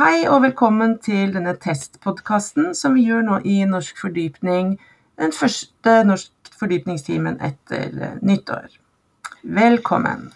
Hei og velkommen til denne testpodkasten som vi gjør nå i norsk fordypning, den første norsk fordypningstimen etter nyttår. Velkommen!